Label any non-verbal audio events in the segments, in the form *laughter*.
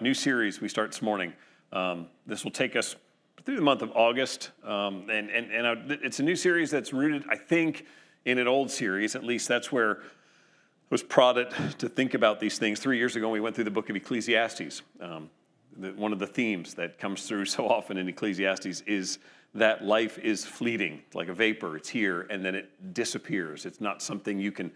New series we start this morning. Um, this will take us through the month of August. Um, and and, and uh, it's a new series that's rooted, I think, in an old series. At least that's where I was prodded to think about these things. Three years ago, we went through the book of Ecclesiastes. Um, the, one of the themes that comes through *laughs* so often in Ecclesiastes is that life is fleeting, like a vapor. It's here and then it disappears. It's not something you can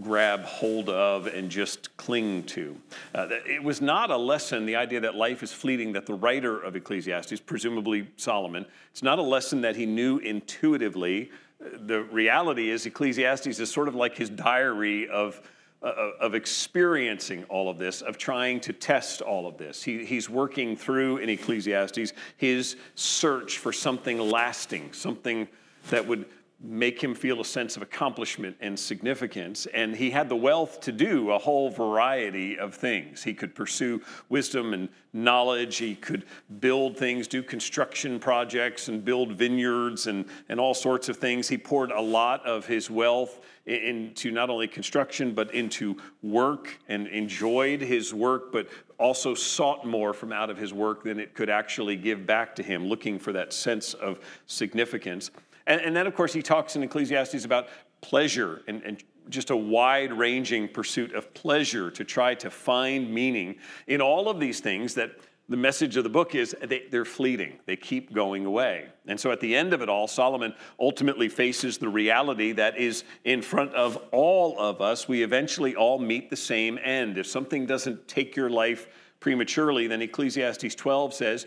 grab hold of and just cling to. Uh, it was not a lesson, the idea that life is fleeting, that the writer of Ecclesiastes, presumably Solomon, it's not a lesson that he knew intuitively. The reality is, Ecclesiastes is sort of like his diary of. Uh, of experiencing all of this, of trying to test all of this. He, he's working through in Ecclesiastes his search for something lasting, something that would make him feel a sense of accomplishment and significance. And he had the wealth to do a whole variety of things. He could pursue wisdom and knowledge, he could build things, do construction projects, and build vineyards and, and all sorts of things. He poured a lot of his wealth into not only construction, but into work and enjoyed his work, but also sought more from out of his work than it could actually give back to him, looking for that sense of significance. And, and then, of course, he talks in Ecclesiastes about pleasure and, and just a wide ranging pursuit of pleasure to try to find meaning in all of these things that the message of the book is they, are fleeting. They keep going away. And so at the end of it all, Solomon ultimately faces the reality that is in front of all of us. We eventually all meet the same end. If something doesn't take your life prematurely, then Ecclesiastes 12 says,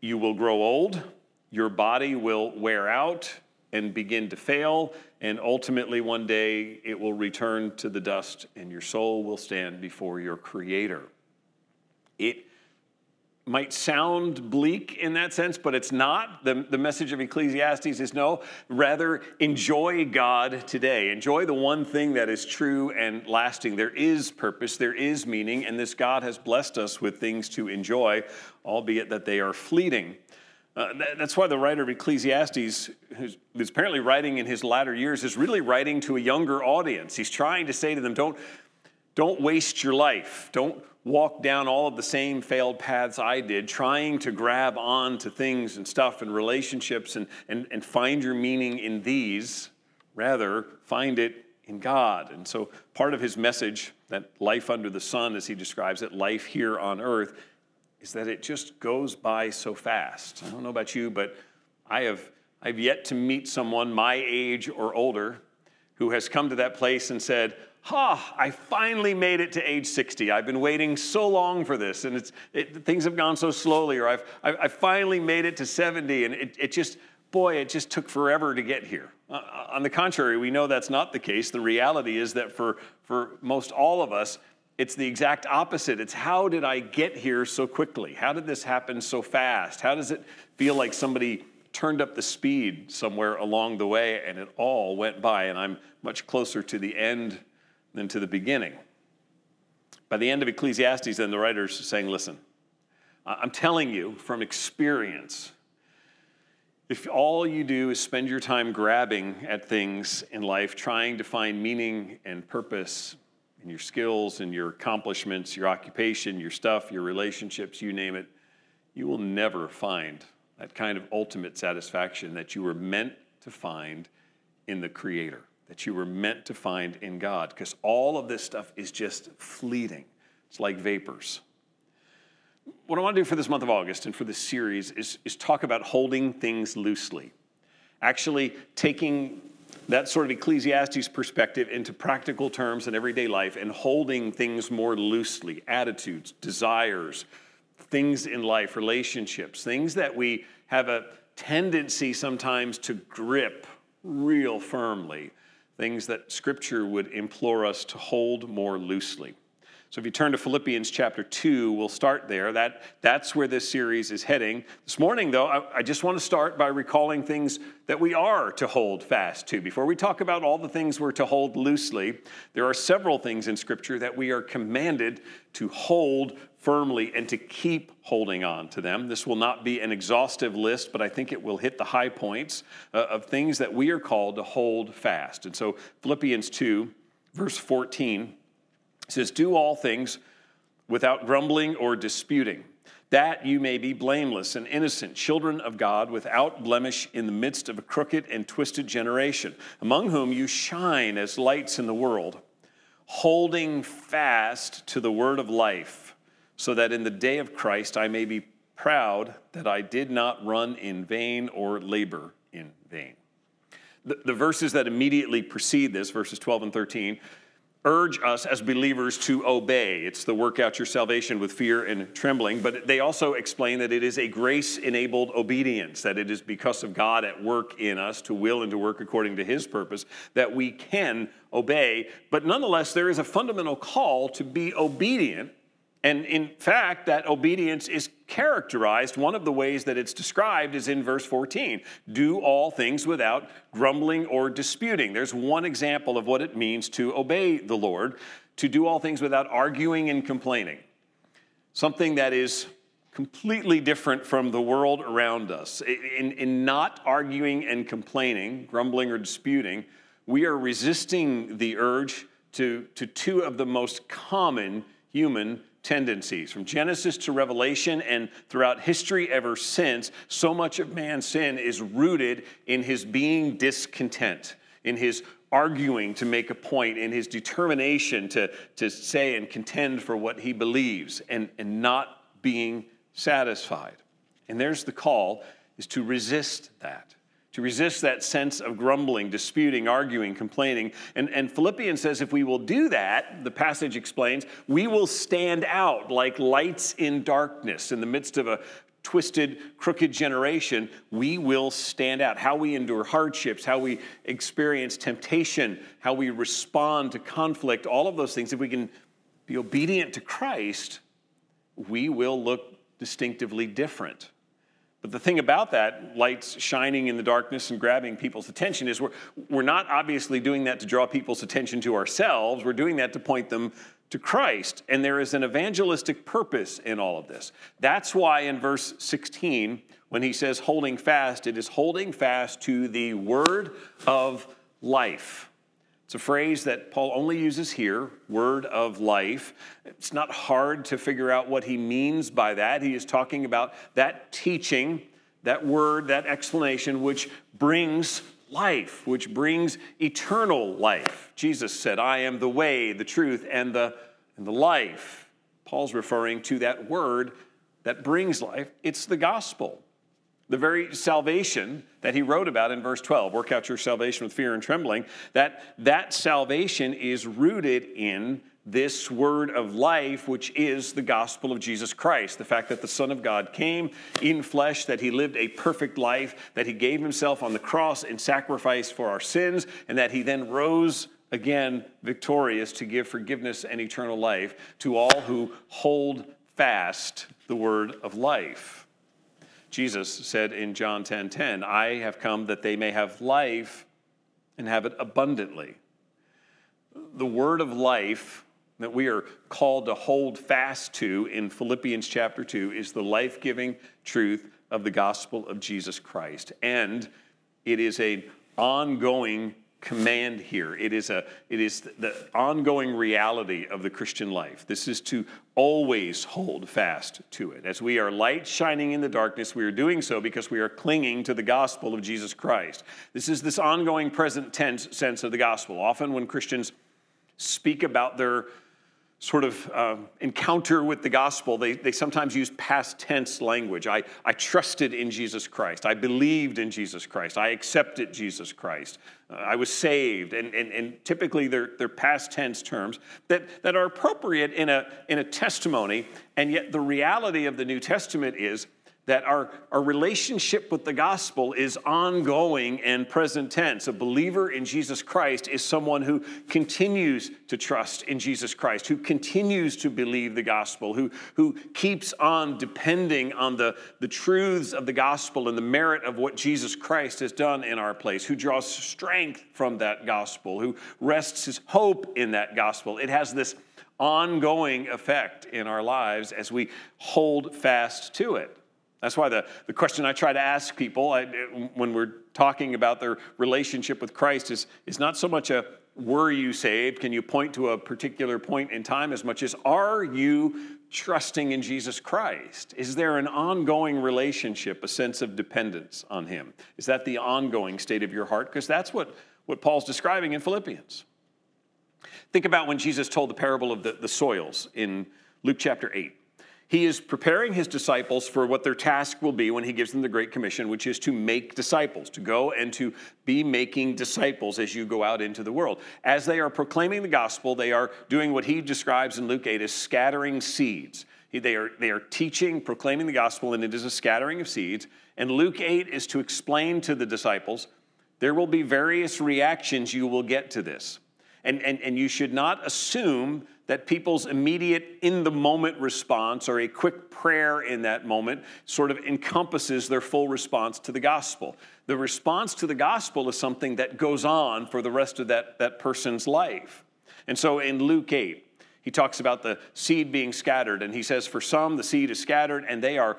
You will grow old, your body will wear out and begin to fail, and ultimately one day it will return to the dust and your soul will stand before your Creator. It might sound bleak in that sense, but it's not. The, the message of Ecclesiastes is no, rather enjoy God today. Enjoy the one thing that is true and lasting. There is purpose, there is meaning, and this God has blessed us with things to enjoy, albeit that they are fleeting. Uh, that, that's why the writer of Ecclesiastes, who's, who's apparently writing in his latter years, is really writing to a younger audience. He's trying to say to them, don't, don't waste your life. Don't walk down all of the same failed paths I did, trying to grab on to things and stuff and relationships and, and, and find your meaning in these. Rather, find it in God. And so, part of his message, that life under the sun, as he describes it, life here on earth, is that it just goes by so fast. I don't know about you, but I have I've yet to meet someone my age or older who has come to that place and said, Ha, I finally made it to age 60. I've been waiting so long for this, and it's, it, things have gone so slowly, or I've, I, I finally made it to 70, and it, it just, boy, it just took forever to get here. Uh, on the contrary, we know that's not the case. The reality is that for, for most all of us, it's the exact opposite. It's how did I get here so quickly? How did this happen so fast? How does it feel like somebody turned up the speed somewhere along the way and it all went by and I'm much closer to the end than to the beginning? By the end of Ecclesiastes, then the writer's saying, listen, I'm telling you from experience, if all you do is spend your time grabbing at things in life, trying to find meaning and purpose and your skills and your accomplishments, your occupation, your stuff, your relationships, you name it, you will never find that kind of ultimate satisfaction that you were meant to find in the Creator, that you were meant to find in God, because all of this stuff is just fleeting. It's like vapors. What I want to do for this month of August and for this series is, is talk about holding things loosely. Actually, taking that sort of Ecclesiastes perspective into practical terms in everyday life and holding things more loosely attitudes, desires, things in life, relationships, things that we have a tendency sometimes to grip real firmly, things that Scripture would implore us to hold more loosely. So if you turn to Philippians chapter 2, we'll start there. That, that's where this series is heading. This morning, though, I, I, just want to start by recalling things that we are to hold fast to. Before we talk about all the things we're to hold loosely, there are several things in Scripture that we are commanded to hold firmly and to keep holding on to them. This will not be an exhaustive list, but I think it will hit the high points uh, of things that we are called to hold fast. And so, Philippians 2, verse 14 says, Do all things without grumbling or disputing, that you may be blameless and innocent, children of God, without blemish in the midst of a crooked and twisted generation, among whom you shine as lights in the world, holding fast to the word of life, so that in the day of Christ I may be proud that I did not run in vain or labor in vain. The, the verses that immediately precede this, verses 12 and 13, urge us as believers to obey. It's the work out your salvation with fear and trembling, but they also explain that it is a grace enabled obedience, that it is because of God at work in us to will and to work according to his purpose that we can obey. But nonetheless, there is a fundamental call to be obedient and in fact, that obedience is characterized. One of the ways that it's described is in verse 14 do all things without grumbling or disputing. There's one example of what it means to obey the Lord, to do all things without arguing and complaining. Something that is completely different from the world around us. In, in not arguing and complaining, grumbling or disputing, we are resisting the urge to, to two of the most common human tendencies. From Genesis to Revelation and throughout history ever since, so much of man's sin is rooted in his being discontent, in his arguing to make a point, in his determination to, to say and contend for what he believes, and, and not being satisfied. And there's the call is to resist that to resist that sense of grumbling, disputing, arguing, complaining. And, and Philippians says if we will do that, the passage explains, we will stand out like lights in darkness in the midst of a twisted, crooked generation. We will stand out. How we endure hardships, how we experience temptation, how we respond to conflict, all of those things, if we can be obedient to Christ, we will look distinctively different. But the thing about that, lights shining in the darkness and grabbing people's attention, is we're, we're not obviously doing that to draw people's attention to ourselves. We're doing that to point them to Christ. And there is an evangelistic purpose in all of this. That's why in verse 16, when he says holding fast, it is holding fast to the word of life. It's a phrase that Paul only uses here, word of life. It's not hard to figure out what he means by that. He is talking about that teaching, that word, that explanation, which brings life, which brings eternal life. Jesus said, I am the way, the truth, and the, and the life. Paul's referring to that word that brings life. It's the gospel the very salvation that he wrote about in verse 12 work out your salvation with fear and trembling that that salvation is rooted in this word of life which is the gospel of jesus christ. The fact that the son of god came in flesh that he lived a perfect life that he gave himself on the cross in sacrifice for our sins and that he then rose again victorious to give forgiveness and eternal life to all who hold fast the word of life Jesus said in John 10:10, 10, 10, I have come that they may have life and have it abundantly. The word of life that we are called to hold fast to in Philippians chapter 2 is the life giving truth of the gospel of Jesus Christ. And it is an ongoing command here. It is, a, it is the ongoing reality of the Christian life. This is to always hold fast to it. As we are light shining in the darkness, we are doing so because we are clinging to the gospel of Jesus Christ. This is this ongoing present tense sense of the gospel. Often when Christians speak about their sort of uh, encounter with the gospel, they, they sometimes use past tense language. I, I trusted in Jesus Christ. I believed in Jesus Christ. I accepted Jesus Christ. Uh, I was saved. And, and, and typically they're, they're past tense terms that, that are appropriate in a, in a testimony. And yet the reality of the New Testament is that our, our relationship with the gospel is ongoing and present tense. A believer in Jesus Christ is someone who continues to trust in Jesus Christ, who continues to believe the gospel, who, who keeps on depending on the, the truths of the gospel and the merit of what Jesus Christ has done in our place, who draws strength from that gospel, who rests his hope in that gospel. It has this ongoing effect in our lives as we hold fast to it. That's why the, the question I try to ask people I, when we're talking about their relationship with Christ is, is not so much a were you saved? Can you point to a particular point in time as much as are you trusting in Jesus Christ? Is there an ongoing relationship, a sense of dependence on Him? Is that the ongoing state of your heart? Because that's what, what Paul's describing in Philippians. Think about when Jesus told the parable of the, the soils in Luke chapter 8. He is preparing his disciples for what their task will be when he gives them the Great Commission, which is to make disciples, to go and to be making disciples as you go out into the world. As they are proclaiming the gospel, they are doing what he describes in Luke 8 as scattering seeds. They are, they are teaching, proclaiming the gospel, and it is a scattering of seeds. And Luke 8 is to explain to the disciples there will be various reactions you will get to this. And, and, and you should not assume that people's immediate in the moment response or a quick prayer in that moment sort of encompasses their full response to the gospel. The response to the gospel is something that goes on for the rest of that, that person's life. And so in Luke 8, he talks about the seed being scattered, and he says, For some, the seed is scattered, and they are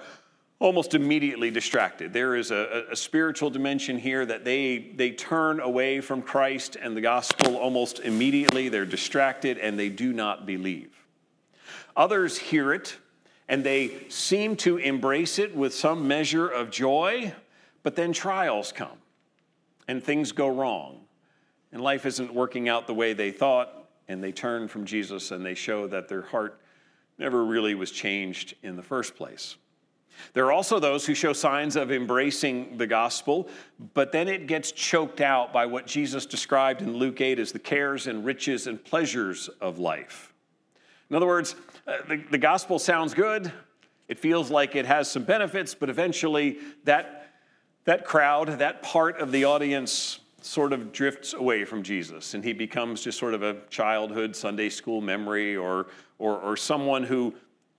almost immediately distracted. There is a, a, spiritual dimension here that they, they turn away from Christ and the gospel almost immediately. They're distracted and they do not believe. Others hear it and they seem to embrace it with some measure of joy, but then trials come and things go wrong. And life isn't working out the way they thought, and they turn from Jesus and they show that their heart never really was changed in the first place. There are also those who show signs of embracing the gospel, but then it gets choked out by what Jesus described in Luke 8 as the cares and riches and pleasures of life. In other words, uh, the, the gospel sounds good, it feels like it has some benefits, but eventually that, that crowd, that part of the audience, sort of drifts away from Jesus and he becomes just sort of a childhood Sunday school memory or, or, or someone who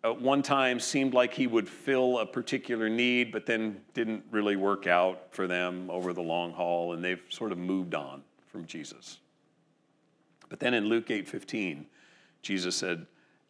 at one time seemed like he would fill a particular need, but then didn't really work out for them over the long haul, and they've sort of moved on from Jesus. But then in Luke 8:15, Jesus said,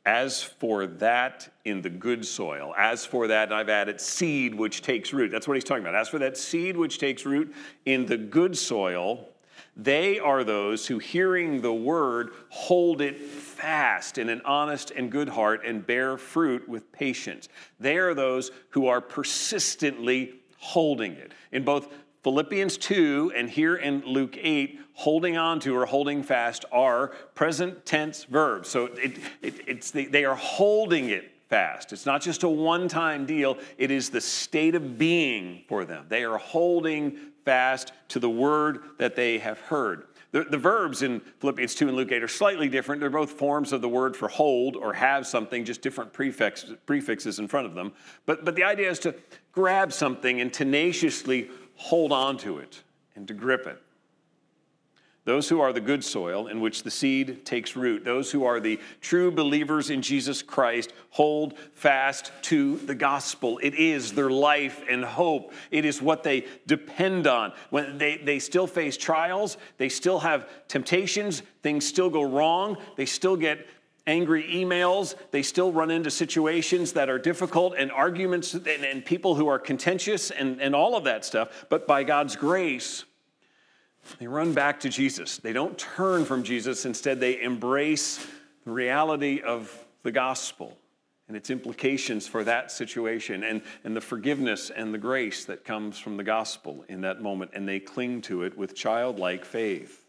As for that in the good soil, as for that, I've added seed which takes root. That's what he's talking about. As for that seed which takes root in the good soil, they are those who, hearing the word, hold it fast in an honest and good heart and bear fruit with patience. They are those who are persistently holding it. In both Philippians 2 and here in Luke 8, holding on to or holding fast are present tense verbs. So it, it, it's the, they are holding it fast. It's not just a one time deal, it is the state of being for them. They are holding fast to the word that they have heard. The, the, verbs in Philippians 2 and Luke 8 are slightly different. They're both forms of the word for hold or have something, just different prefix, prefixes in front of them. But, but the idea is to grab something and tenaciously hold on to it and to grip it. Those who are the good soil in which the seed takes root, those who are the true believers in Jesus Christ, hold fast to the gospel. It is their life and hope. It is what they depend on. When they, they still face trials, they still have temptations, things still go wrong, they still get angry emails, they still run into situations that are difficult and arguments and, and people who are contentious and, and all of that stuff. But by God's grace, they run back to Jesus. They don't turn from Jesus. Instead, they embrace the reality of the gospel and its implications for that situation and, and the forgiveness and the grace that comes from the gospel in that moment. And they cling to it with childlike faith.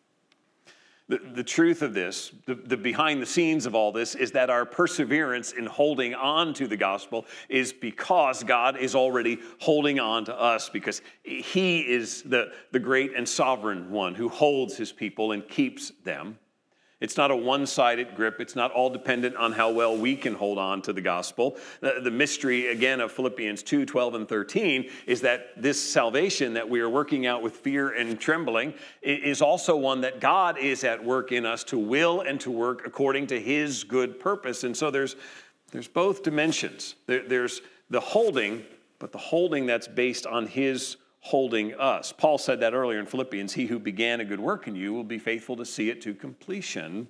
The, the truth of this, the, the behind the scenes of all this, is that our perseverance in holding on to the gospel is because God is already holding on to us, because He is the, the great and sovereign one who holds His people and keeps them. It's not a one sided grip. It's not all dependent on how well we can hold on to the gospel. The, mystery, again, of Philippians 2 12 and 13 is that this salvation that we are working out with fear and trembling is also one that God is at work in us to will and to work according to his good purpose. And so there's, there's both dimensions. There, there's the holding, but the holding that's based on his holding us. Paul said that earlier in Philippians He who began a good work in you will be faithful to see it to completion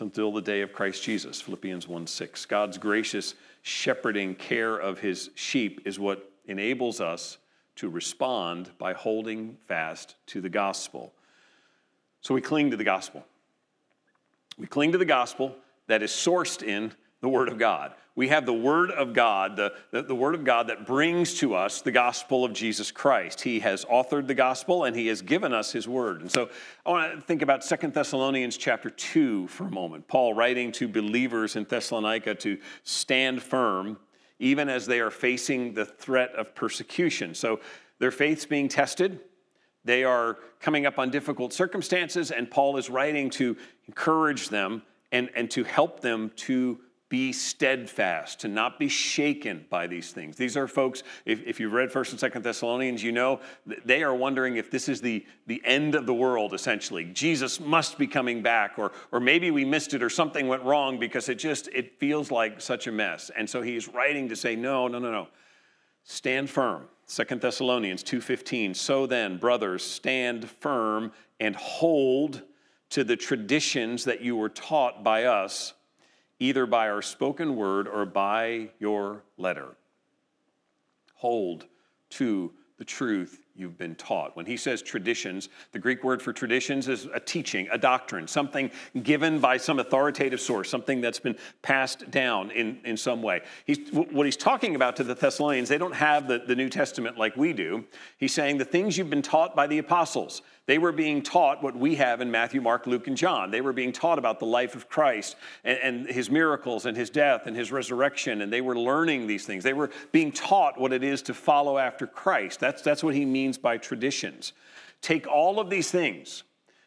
until the day of Christ Jesus. Philippians 1 6. God's gracious shepherding care of his sheep is what enables us to respond by holding fast to the gospel. So we cling to the gospel. We cling to the gospel that is sourced in the Word of God. We have the Word of God, the, the, the, Word of God that brings to us the gospel of Jesus Christ. He has authored the gospel and He has given us His Word. And so I want to think about Second Thessalonians chapter 2 for a moment. Paul writing to believers in Thessalonica to stand firm even as they are facing the threat of persecution. So their faith's being tested. They are coming up on difficult circumstances, and Paul is writing to encourage them and, and to help them to be steadfast, to not be shaken by these things. These are folks, if, if you've read 1st and 2nd Thessalonians, you know they are wondering if this is the, the end of the world, essentially. Jesus must be coming back, or, or maybe we missed it or something went wrong because it just, it feels like such a mess. And so he's writing to say, no, no, no, no. Stand firm. 2 Thessalonians 2:15 So then brothers stand firm and hold to the traditions that you were taught by us either by our spoken word or by your letter. Hold to the truth you've been taught. When he says traditions, the Greek word for traditions is a teaching, a doctrine, something given by some authoritative source, something that's been passed down in, in some way. He's, what he's talking about to the Thessalonians, they don't have the, the New Testament like we do. He's saying the things you've been taught by the apostles, they were being taught what we have in Matthew, Mark, Luke, and John. They were being taught about the life of Christ and, and his miracles and his death and his resurrection, and they were learning these things. They were being taught what it is to follow after Christ. That's, that's what he means by traditions. Take all of these things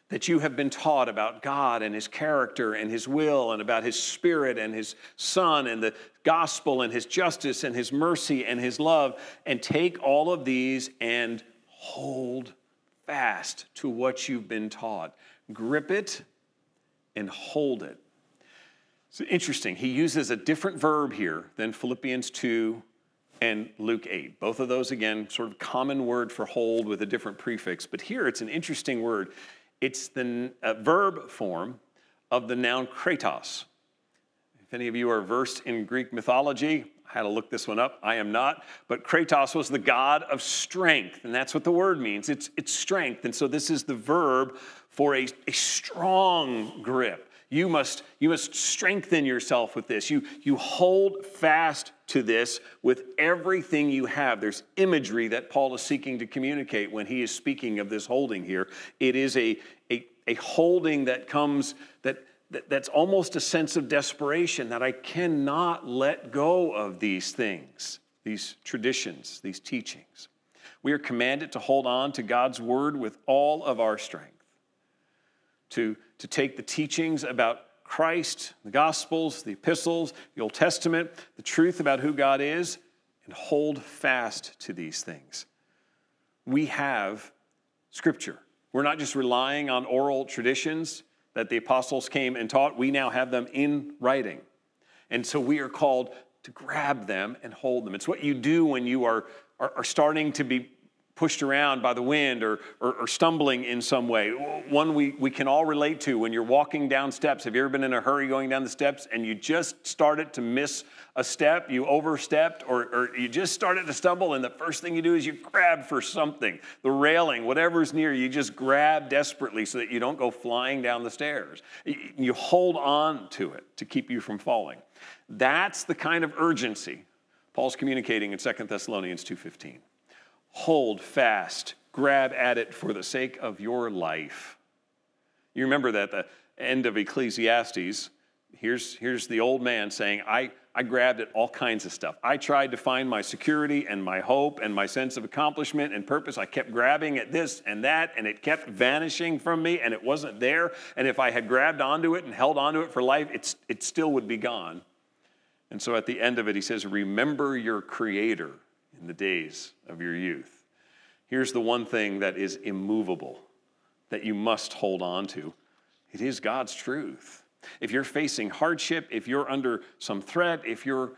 that you have been taught about God and His character and His will and about His Spirit and His Son and the gospel and His justice and His mercy and His love, and take all of these and hold fast to what you've been taught. Grip it and hold it. It's interesting. He uses a different verb here than Philippians 2 and Luke 8. Both of those, again, sort of common word for hold with a different prefix. But here it's an interesting word. It's the uh, verb form of the noun kratos. If any of you are versed in Greek mythology, I had to look this one up. I am not. But Kratos was the god of strength, and that's what the word means. It's, it's strength. And so this is the verb for a, a strong grip. You must, you must strengthen yourself with this. You, you hold fast to this with everything you have. There's imagery that Paul is seeking to communicate when he is speaking of this holding here. It is a, a, a holding that comes, that that's almost a sense of desperation that I cannot let go of these things, these traditions, these teachings. We are commanded to hold on to God's word with all of our strength, to, to take the teachings about Christ, the Gospels, the epistles, the Old Testament, the truth about who God is, and hold fast to these things. We have Scripture. We're not just relying on oral traditions that the apostles came and taught, we now have them in writing. And so we are called to grab them and hold them. It's what you do when you are, are, are starting to be pushed around by the wind or, or, or, stumbling in some way. One we, we can all relate to when you're walking down steps. Have you ever been in a hurry going down the steps and you just started to miss a step, you overstepped, or, or you just started to stumble, and the first thing you do is you grab for something, the railing, whatever's near you, just grab desperately so that you don't go flying down the stairs. You hold on to it to keep you from falling. That's the kind of urgency Paul's communicating in 2 Thessalonians 2:15 hold fast, grab at it for the sake of your life. You remember that the end of Ecclesiastes, here's, here's the old man saying, I, I grabbed at all kinds of stuff. I tried to find my security and my hope and my sense of accomplishment and purpose. I kept grabbing at this and that, and it kept vanishing from me, and it wasn't there. And if I had grabbed onto it and held onto it for life, it's, it still would be gone. And so at the end of it, he says, Remember your Creator in the days of your youth. Here's the one thing that is immovable that you must hold on to it is God's truth. If you're facing hardship, if you're under some threat, if you're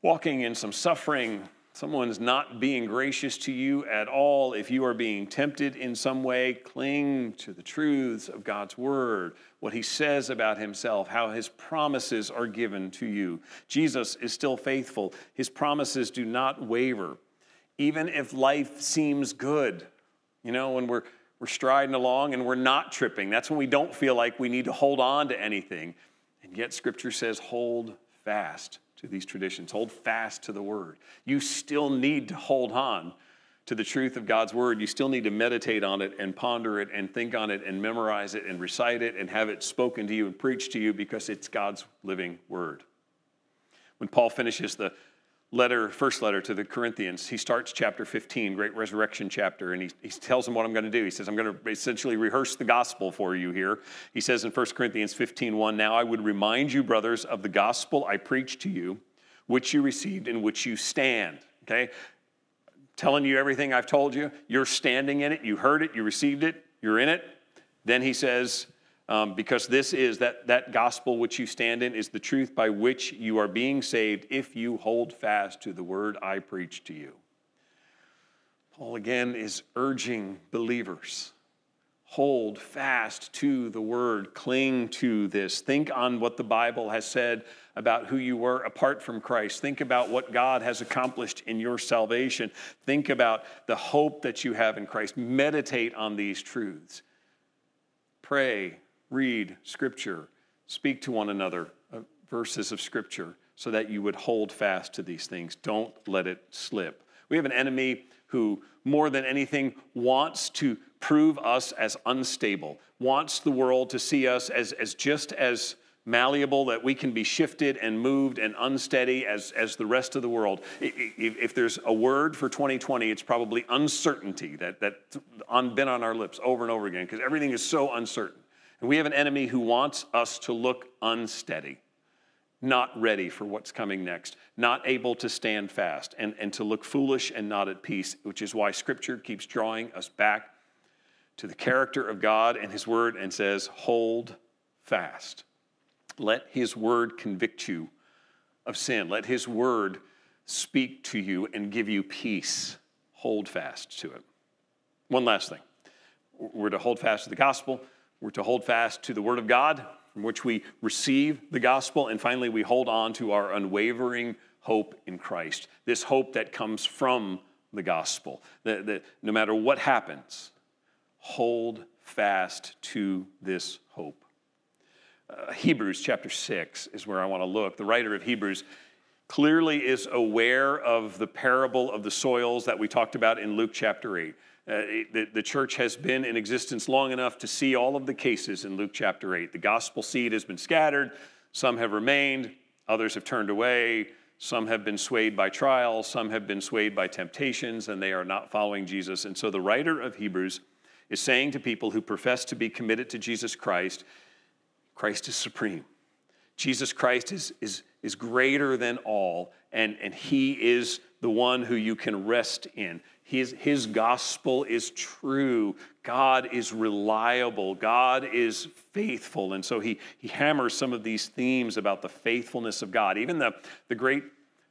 walking in some suffering, someone's not being gracious to you at all, if you are being tempted in some way, cling to the truths of God's word, what he says about himself, how his promises are given to you. Jesus is still faithful, his promises do not waver, even if life seems good. You know, when we're we're striding along and we're not tripping. That's when we don't feel like we need to hold on to anything. And yet, Scripture says, hold fast to these traditions. Hold fast to the word. You still need to hold on to the truth of God's word. You still need to meditate on it and ponder it and think on it and memorize it and recite it and have it spoken to you and preached to you because it's God's living word. When Paul finishes the letter, first letter to the Corinthians, he starts chapter 15, great resurrection chapter, and he, he tells them what I'm going to do. He says, I'm going to essentially rehearse the gospel for you here. He says in 1 Corinthians 15, 1, Now I would remind you, brothers, of the gospel I preached to you, which you received, in which you stand. Okay? Telling you everything I've told you. You're standing in it. You heard it. You received it. You're in it. Then he says, um, because this is that, that gospel which you stand in is the truth by which you are being saved if you hold fast to the word I preach to you. Paul again is urging believers hold fast to the word, cling to this. Think on what the Bible has said about who you were apart from Christ. Think about what God has accomplished in your salvation. Think about the hope that you have in Christ. Meditate on these truths. Pray read Scripture, speak to one another uh, verses of Scripture so that you would hold fast to these things. Don't let it slip. We have an enemy who, more than anything, wants to prove us as unstable, wants the world to see us as, as just as malleable that we can be shifted and moved and unsteady as, as the rest of the world. If, if there's a word for 2020, it's probably uncertainty that, that's on, been on our lips over and over again because everything is so uncertain. And we have an enemy who wants us to look unsteady, not ready for what's coming next, not able to stand fast, and, and to look foolish and not at peace, which is why Scripture keeps drawing us back to the character of God and His Word and says, Hold fast. Let His Word convict you of sin. Let His Word speak to you and give you peace. Hold fast to it. One last thing we're to hold fast to the gospel. We're to hold fast to the Word of God, from which we receive the gospel. And finally, we hold on to our unwavering hope in Christ. This hope that comes from the gospel. That, that no matter what happens, hold fast to this hope. Uh, Hebrews chapter 6 is where I want to look. The writer of Hebrews clearly is aware of the parable of the soils that we talked about in Luke chapter 8. Uh, the, the church has been in existence long enough to see all of the cases in Luke chapter 8. The gospel seed has been scattered, some have remained, others have turned away, some have been swayed by trials, some have been swayed by temptations, and they are not following Jesus. And so the writer of Hebrews is saying to people who profess to be committed to Jesus Christ, Christ is supreme. Jesus Christ is, is, is greater than all, and, and He is the one who you can rest in. His, his gospel is true. God is reliable. God is faithful. And so he, he hammers some of these themes about the faithfulness of God. Even the, the great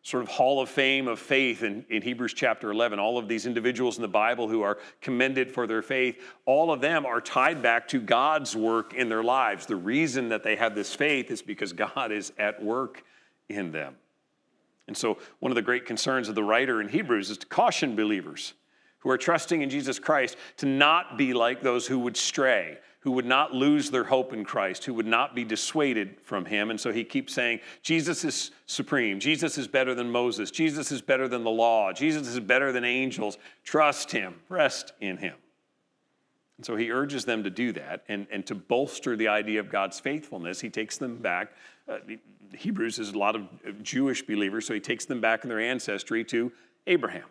sort of hall of fame of faith in, in Hebrews chapter 11, all of these individuals in the Bible who are commended for their faith, all of them are tied back to God's work in their lives. The reason that they have this faith is because God is at work in them. And so, one of the great concerns of the writer in Hebrews is to caution believers who are trusting in Jesus Christ to not be like those who would stray, who would not lose their hope in Christ, who would not be dissuaded from him. And so he keeps saying, Jesus is supreme. Jesus is better than Moses. Jesus is better than the law. Jesus is better than angels. Trust him, rest in him. And so he urges them to do that. And, and to bolster the idea of God's faithfulness, he takes them back. Uh, Hebrews is a lot of Jewish believers, so he takes them back in their ancestry to Abraham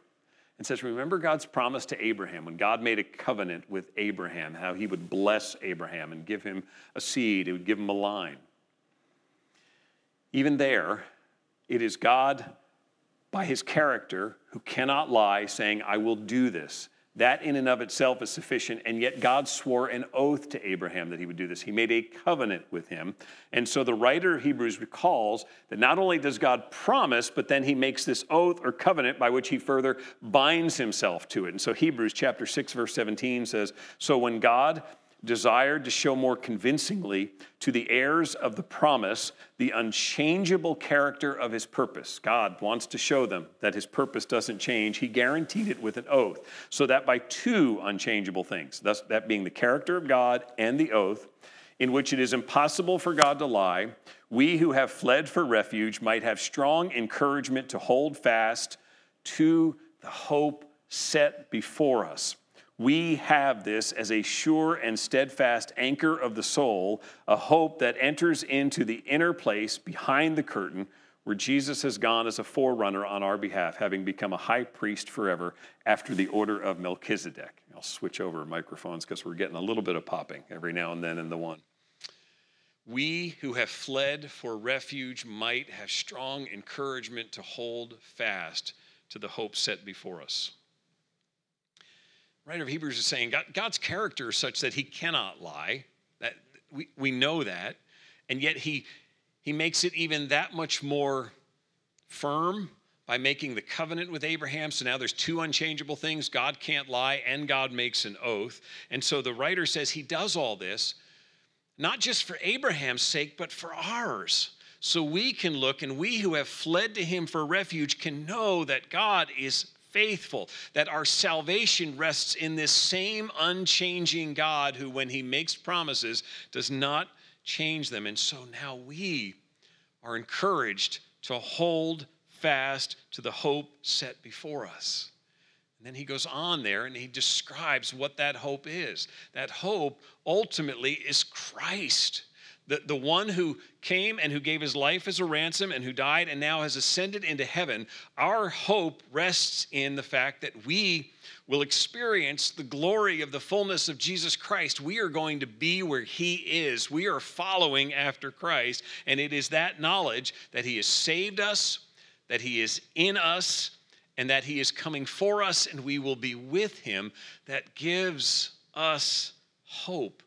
and says, Remember God's promise to Abraham when God made a covenant with Abraham, how he would bless Abraham and give him a seed, he would give him a line. Even there, it is God, by his character, who cannot lie, saying, I will do this. That in and of itself is sufficient. And yet God swore an oath to Abraham that he would do this. He made a covenant with him. And so the writer of Hebrews recalls that not only does God promise, but then he makes this oath or covenant by which he further binds himself to it. And so Hebrews chapter 6, verse 17 says, So when God desired to show more convincingly to the heirs of the promise the unchangeable character of his purpose. God wants to show them that his purpose doesn't change. He guaranteed it with an oath, so that by two unchangeable things, thus that being the character of God and the oath, in which it is impossible for God to lie, we who have fled for refuge might have strong encouragement to hold fast to the hope set before us. We have this as a sure and steadfast anchor of the soul, a hope that enters into the inner place behind the curtain where Jesus has gone as a forerunner on our behalf, having become a high priest forever after the order of Melchizedek. I'll switch over microphones because we're getting a little bit of popping every now and then in the one. We who have fled for refuge might have strong encouragement to hold fast to the hope set before us. Writer of Hebrews is saying God, God's character is such that he cannot lie. That we, we know that. And yet he he makes it even that much more firm by making the covenant with Abraham. So now there's two unchangeable things God can't lie, and God makes an oath. And so the writer says he does all this, not just for Abraham's sake, but for ours. So we can look, and we who have fled to him for refuge can know that God is faithful, that our salvation rests in this same unchanging God who, when he makes promises, does not change them. And so now we are encouraged to hold fast to the hope set before us. And then he goes on there and he describes what that hope is. That hope ultimately is Christ, the, the one who came and who gave his life as a ransom and who died and now has ascended into heaven. Our hope rests in the fact that we will experience the glory of the fullness of Jesus Christ, we are going to be where He is. We are following after Christ. And it is that knowledge that He has saved us, that He is in us, and that He is coming for us, and we will be with Him that gives us hope.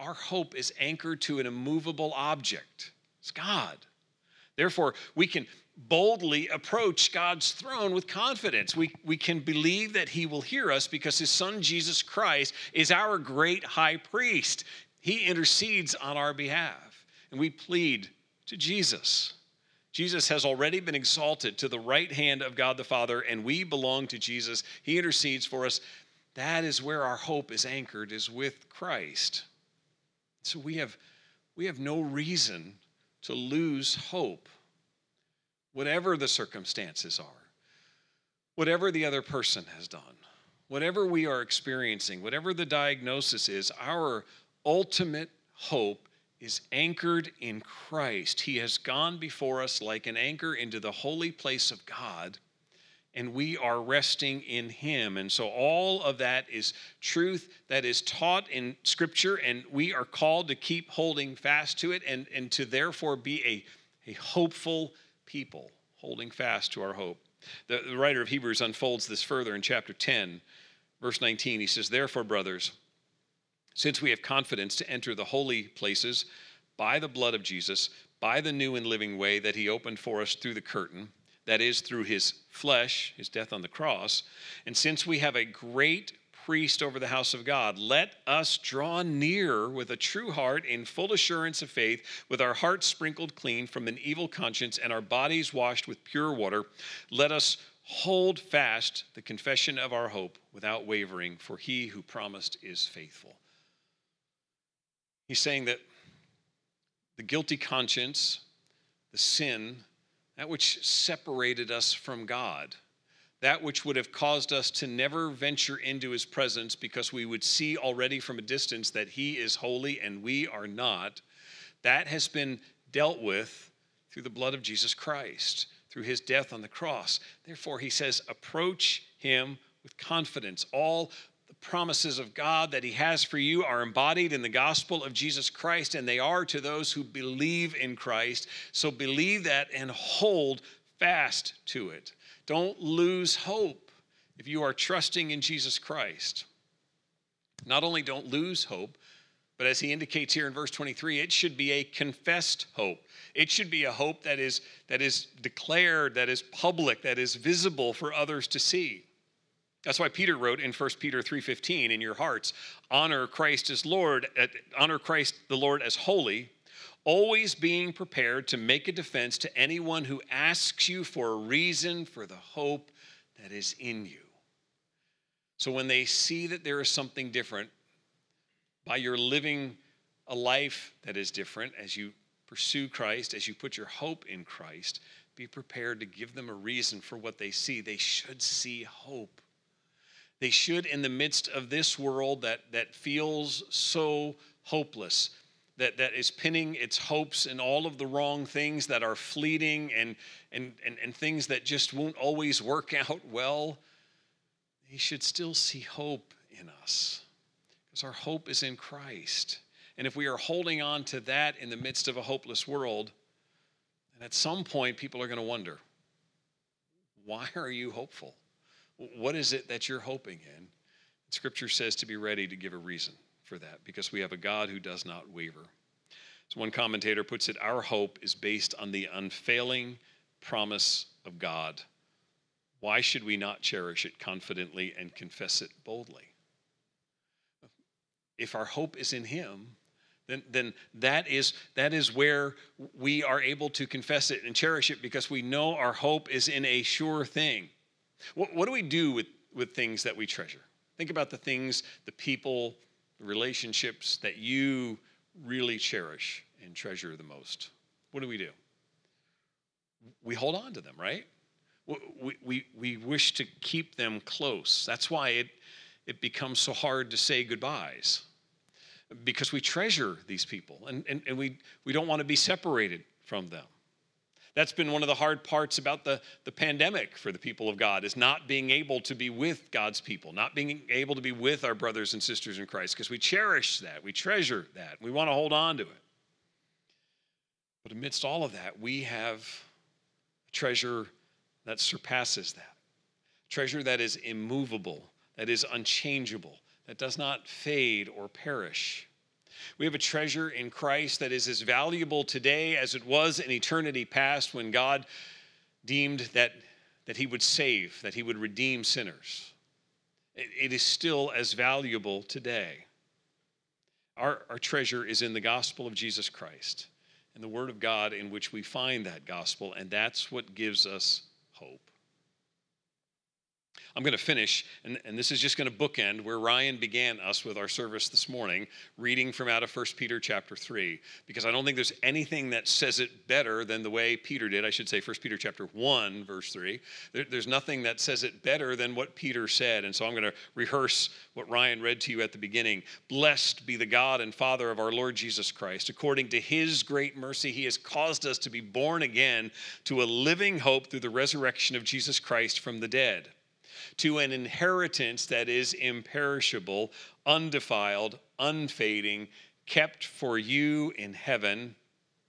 Our hope is anchored to an immovable object, it's God. Therefore, we can boldly approach God's throne with confidence. We, we can believe that He will hear us because His Son Jesus Christ is our great high priest. He intercedes on our behalf, and we plead to Jesus. Jesus has already been exalted to the right hand of God the Father, and we belong to Jesus. He intercedes for us. That is where our hope is anchored, is with Christ. So we have, we have no reason to lose hope whatever the circumstances are, whatever the other person has done, whatever we are experiencing, whatever the diagnosis is, our ultimate hope is anchored in Christ. He has gone before us like an anchor into the holy place of God, and we are resting in Him. And so, all of that is truth that is taught in Scripture, and we are called to keep holding fast to it and, and to therefore be a, a hopeful people, holding fast to our hope. The, the writer of Hebrews unfolds this further in chapter 10, verse 19. He says, Therefore, brothers, since we have confidence to enter the holy places by the blood of Jesus, by the new and living way that he opened for us through the curtain, that is, through his flesh, his death on the cross, and since we have a great priest over the house of God. Let us draw near with a true heart in full assurance of faith, with our hearts sprinkled clean from an evil conscience and our bodies washed with pure water. Let us hold fast the confession of our hope without wavering, for he who promised is faithful. He's saying that the guilty conscience, the sin, that which separated us from God, that which would have caused us to never venture into his presence because we would see already from a distance that he is holy and we are not, that has been dealt with through the blood of Jesus Christ, through his death on the cross. Therefore, he says, approach him with confidence. All promises of God that he has for you are embodied in the gospel of Jesus Christ, and they are to those who believe in Christ. So believe that and hold fast to it. Don't lose hope if you are trusting in Jesus Christ. Not only don't lose hope, but as he indicates here in verse 23, it should be a confessed hope. It should be a hope that is, that is declared, that is public, that is visible for others to see. That's why Peter wrote in 1 Peter 3:15, in your hearts, honor Christ as Lord, eh, honor Christ the Lord as holy, always being prepared to make a defense to anyone who asks you for a reason for the hope that is in you. So when they see that there is something different by your living a life that is different as you pursue Christ, as you put your hope in Christ, be prepared to give them a reason for what they see. They should see hope. They should, in the midst of this world that, that feels so hopeless, that, that is pinning its hopes in all of the wrong things that are fleeting and, and, and, and things that just won't always work *laughs* out well, they should still see hope in us because our hope is in Christ. And if we are holding on to that in the midst of a hopeless world, then at some point people are going to wonder why are you hopeful? What is it that you're hoping in? Scripture says to be ready to give a reason for that because we have a God who does not waver. So one commentator puts it our hope is based on the unfailing promise of God. Why should we not cherish it confidently and confess it boldly? If our hope is in Him, then, then that, is, that is where we are able to confess it and cherish it because we know our hope is in a sure thing. What, what do we do with, with things that we treasure? Think about the things, the people, the relationships that you really cherish and treasure the most? What do we do? We hold on to them, right? We, we, we wish to keep them close. That's why it, it becomes so hard to say goodbyes because we treasure these people and, and, and we, we don't want to be separated from them. That's been one of the hard parts about the, the pandemic for the people of God is not being able to be with God's people, not being able to be with our brothers and sisters in Christ, because we cherish that, we treasure that, we want to hold on to it. But amidst all of that, we have a treasure that surpasses that. Treasure that is immovable, that is unchangeable, that does not fade or perish. We have a treasure in Christ that is as valuable today as it was in eternity past when God deemed that, that He would save, that He would redeem sinners. it, it is still as valuable today. Our, our treasure is in the gospel of Jesus Christ and the Word of God in which we find that gospel, and that's what gives us hope. I'm going to finish, and, and this is just going to bookend where Ryan began us with our service this morning, reading from out of 1 Peter chapter 3, because I don't think there's anything that says it better than the way Peter did. I should say 1 Peter chapter 1, verse 3. There, there's nothing that says it better than what Peter said. And so I'm going to rehearse what Ryan read to you at the beginning. Blessed be the God and Father of our Lord Jesus Christ. According to his great mercy, he has caused us to be born again to a living hope through the resurrection of Jesus Christ from the dead to an inheritance that is imperishable, undefiled, unfading, kept for you in heaven.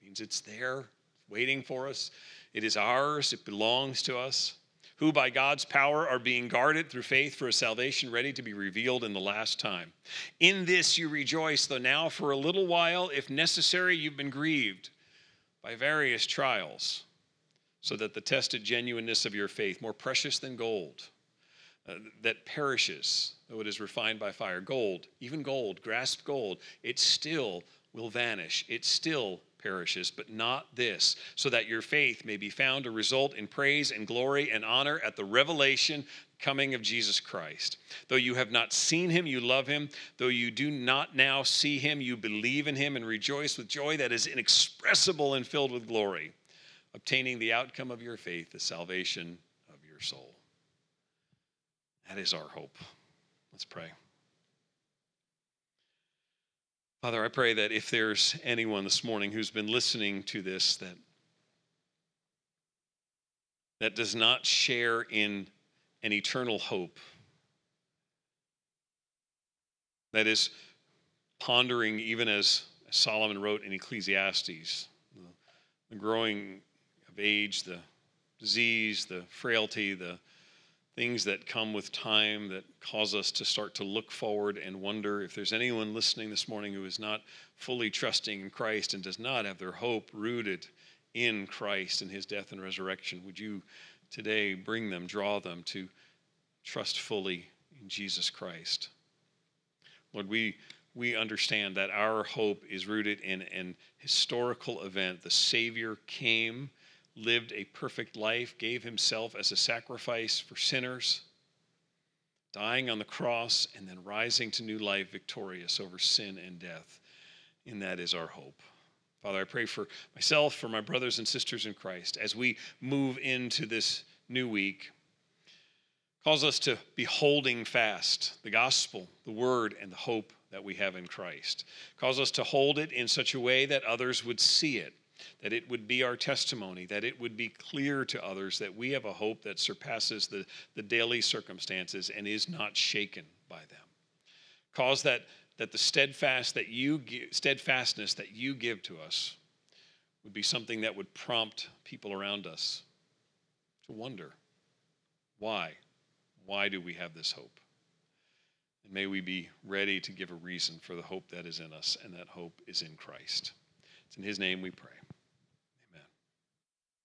Means it's there, waiting for us. It is ours, it belongs to us. Who by God's power are being guarded through faith for a salvation ready to be revealed in the last time. In this you rejoice, though now for a little while, if necessary, you've been grieved by various trials, so that the tested genuineness of your faith, more precious than gold, uh, that perishes, though it is refined by fire. Gold, even gold, grasp gold, it still will vanish. It still perishes, but not this, so that your faith may be found to result in praise and glory and honor at the revelation coming of Jesus Christ. Though you have not seen him, you love him. Though you do not now see him, you believe in him and rejoice with joy that is inexpressible and filled with glory, obtaining the outcome of your faith, the salvation of your soul. That is our hope. Let's pray. Father, I pray that if there's anyone this morning who's been listening to this that that does not share in an eternal hope, that is pondering, even as Solomon wrote in Ecclesiastes, the growing of age, the disease, the frailty, the things that come with time that cause us to start to look forward and wonder if there's anyone listening this morning who is not fully trusting in Christ and does not have their hope rooted in Christ and his death and resurrection, would you today bring them, draw them to trust fully in Jesus Christ? Lord, we we understand that our hope is rooted in an historical event. The Savior came lived a perfect life, gave himself as a sacrifice for sinners, dying on the cross, and then rising to new life victorious over sin and death. And that is our hope. Father, I pray for myself, for my brothers and sisters in Christ, as we move into this new week. Calls us to be holding fast the gospel, the word, and the hope that we have in Christ. Calls us to hold it in such a way that others would see it, that it would be our testimony, that it would be clear to others that we have a hope that surpasses the, the daily circumstances and is not shaken by them. Cause that that the steadfast that you give, steadfastness that you give to us would be something that would prompt people around us to wonder why? Why do we have this hope? And may we be ready to give a reason for the hope that is in us and that hope is in Christ. It's in his name we pray